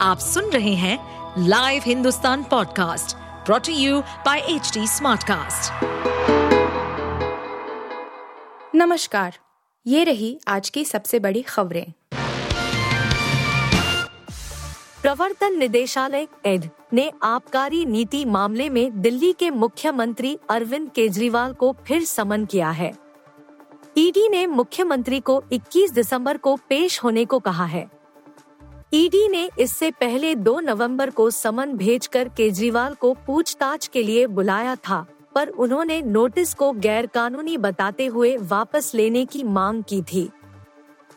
आप सुन रहे हैं live Hindustan podcast brought to you by H smartcast. नमस्कार, ये रही आज की सबसे बड़ी खबरें। प्रवर्तन निदेशालय एड ने आबकारी नीति मामले में दिल्ली के मुख्यमंत्री अरविंद केजरीवाल को फिर समन किया है। ईडी ने मुख्यमंत्री को 21 दिसंबर को पेश होने को कहा है। ईडी ने इससे पहले 2 नवंबर को समन भेजकर केजरीवाल को पूछताछ के लिए बुलाया था, पर उन्होंने नोटिस को गैरकानूनी बताते हुए वापस लेने की मांग की थी।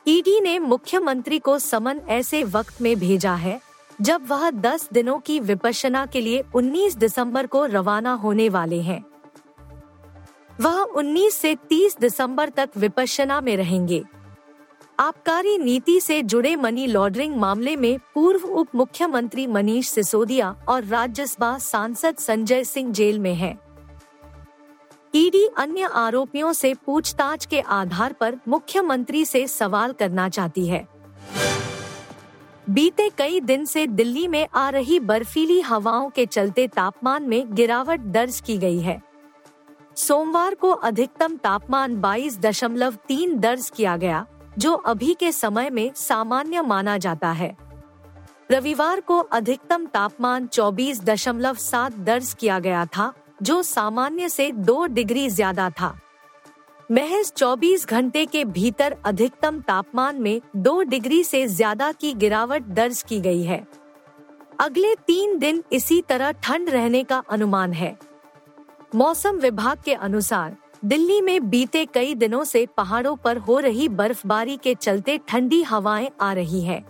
ईडी ने मुख्यमंत्री को समन ऐसे वक्त में भेजा है, जब वह 10 दिनों की विपशना के लिए 19 दिसंबर को रवाना होने वाले हैं। वह 19 से 30 दिसंबर तक विपशना में रहेंगे। आबकारी नीति से जुड़े मनी लॉन्ड्रिंग मामले में पूर्व उप मुख्यमंत्री मनीष सिसोदिया और राज्यसभा सांसद संजय सिंह जेल में हैं। ईडी अन्य आरोपियों से पूछताछ के आधार पर मुख्यमंत्री से सवाल करना चाहती है। बीते कई दिन से दिल्ली में आ रही बर्फीली हवाओं के चलते तापमान में गिरावट दर्ज की गई है। सोमवार को अधिकतम तापमान 22.3 दर्ज किया गया। जो अभी के समय में सामान्य माना जाता है। रविवार को अधिकतम तापमान 24.7 दर्ज किया गया था, जो सामान्य से दो डिग्री ज़्यादा था। महज 24 घंटे के भीतर अधिकतम तापमान में दो डिग्री से ज़्यादा की गिरावट दर्ज की गई है। अगले तीन दिन इसी तरह ठंड रहने का अनुमान है। मौसम विभाग के अनुसार दिल्ली में बीते कई दिनों से पहाड़ों पर हो रही बर्फबारी के चलते ठंडी हवाएँ आ रही हैं।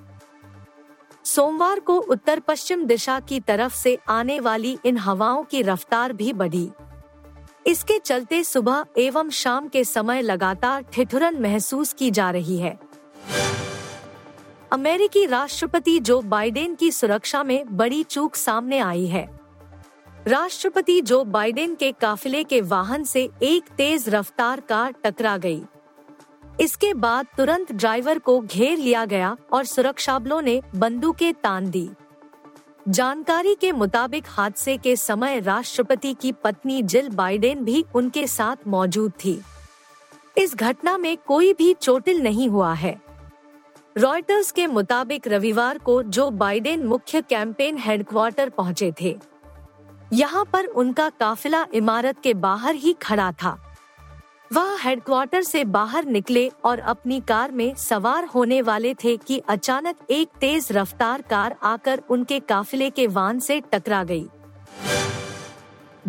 सोमवार को उत्तर पश्चिम दिशा की तरफ़ से आने वाली इन हवाओं की रफ्तार भी बढ़ी। इसके चलते सुबह एवं शाम के समय लगातार ठिठुरन महसूस की जा रही है। अमेरिकी राष्ट्रपति जो बाइडेन की सुरक्षा में बड़ी चूक सामने आई है। राष्ट्रपति जो बाइडेन के काफिले के वाहन से एक तेज रफ्तार कार टकरा गई। इसके बाद तुरंत ड्राइवर को घेर लिया गया और सुरक्षाबलों ने बंदूकें तान दी। जानकारी के मुताबिक हादसे के समय राष्ट्रपति की पत्नी जिल बाइडेन भी उनके साथ मौजूद थी। इस घटना में कोई भी चोटिल नहीं हुआ है। रॉयटर्स के मुताबिक रविवार को जो बाइडेन मुख्य कैंपेन हेडक्वार्टर पहुँचे थे यहाँ पर उनका काफिला इमारत के बाहर ही खड़ा था वह हेडक्वार्टर से बाहर निकले और अपनी कार में सवार होने वाले थे कि अचानक एक तेज रफ्तार कार आकर उनके काफिले के वाहन से टकरा गई।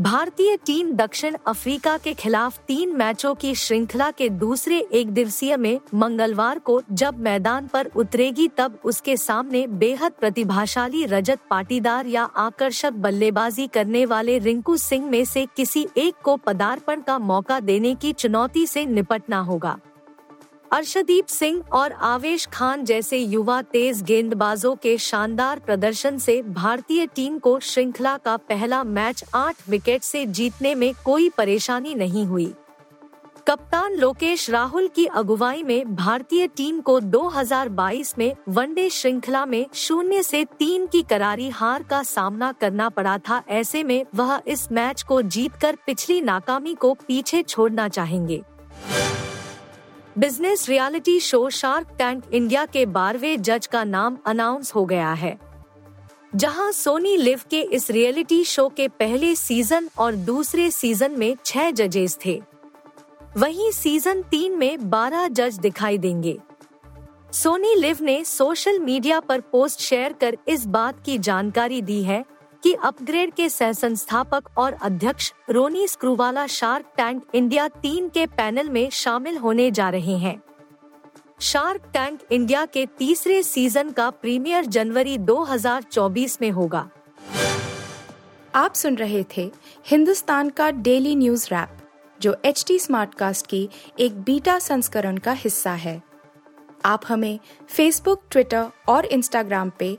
भारतीय टीम दक्षिण अफ्रीका के खिलाफ तीन मैचों की श्रृंखला के दूसरे एक दिवसीय में मंगलवार को जब मैदान पर उतरेगी तब उसके सामने बेहद प्रतिभाशाली रजत पाटीदार या आकर्षक बल्लेबाजी करने वाले रिंकू सिंह में से किसी एक को पदार्पण का मौका देने की चुनौती से निपटना होगा। अर्शदीप सिंह और आवेश खान जैसे युवा तेज गेंदबाजों के शानदार प्रदर्शन से भारतीय टीम को श्रृंखला का पहला मैच आठ विकेट से जीतने में कोई परेशानी नहीं हुई। कप्तान लोकेश राहुल की अगुवाई में भारतीय टीम को 2022 में वनडे श्रृंखला में शून्य से तीन की करारी हार का सामना करना पड़ा था। ऐसे में वह इस मैच को जीतकर पिछली नाकामी को पीछे छोड़ना चाहेंगे। Business reality show shark tank India के बारहवें जज का नाम अनाउंस हो गया है। जहाँ सोनी लिव के इस रियलिटी शो के पहले सीज़न और दूसरे सीज़न में छह जजेस थे। वहीं सीज़न तीन में बारह जज दिखाई देंगे। सोनी लिव ने सोशल मीडिया पर पोस्ट शेयर कर इस बात की जानकारी दी है कि अपग्रेड के सह संस्थापक और अध्यक्ष Ronnie Screwvala shark tank India तीन के पैनल में शामिल होने जा रहे हैं। शार्क टैंक इंडिया के तीसरे सीज़न का प्रीमियर जनवरी 2024 में होगा। आप सुन रहे थे हिंदुस्तान का डेली न्यूज़ रैप, जो एच टी स्मार्ट कास्ट की एक बीटा संस्करण का हिस्सा है। आप हमें फेसबुक ट्विटर और इंस्टाग्राम पे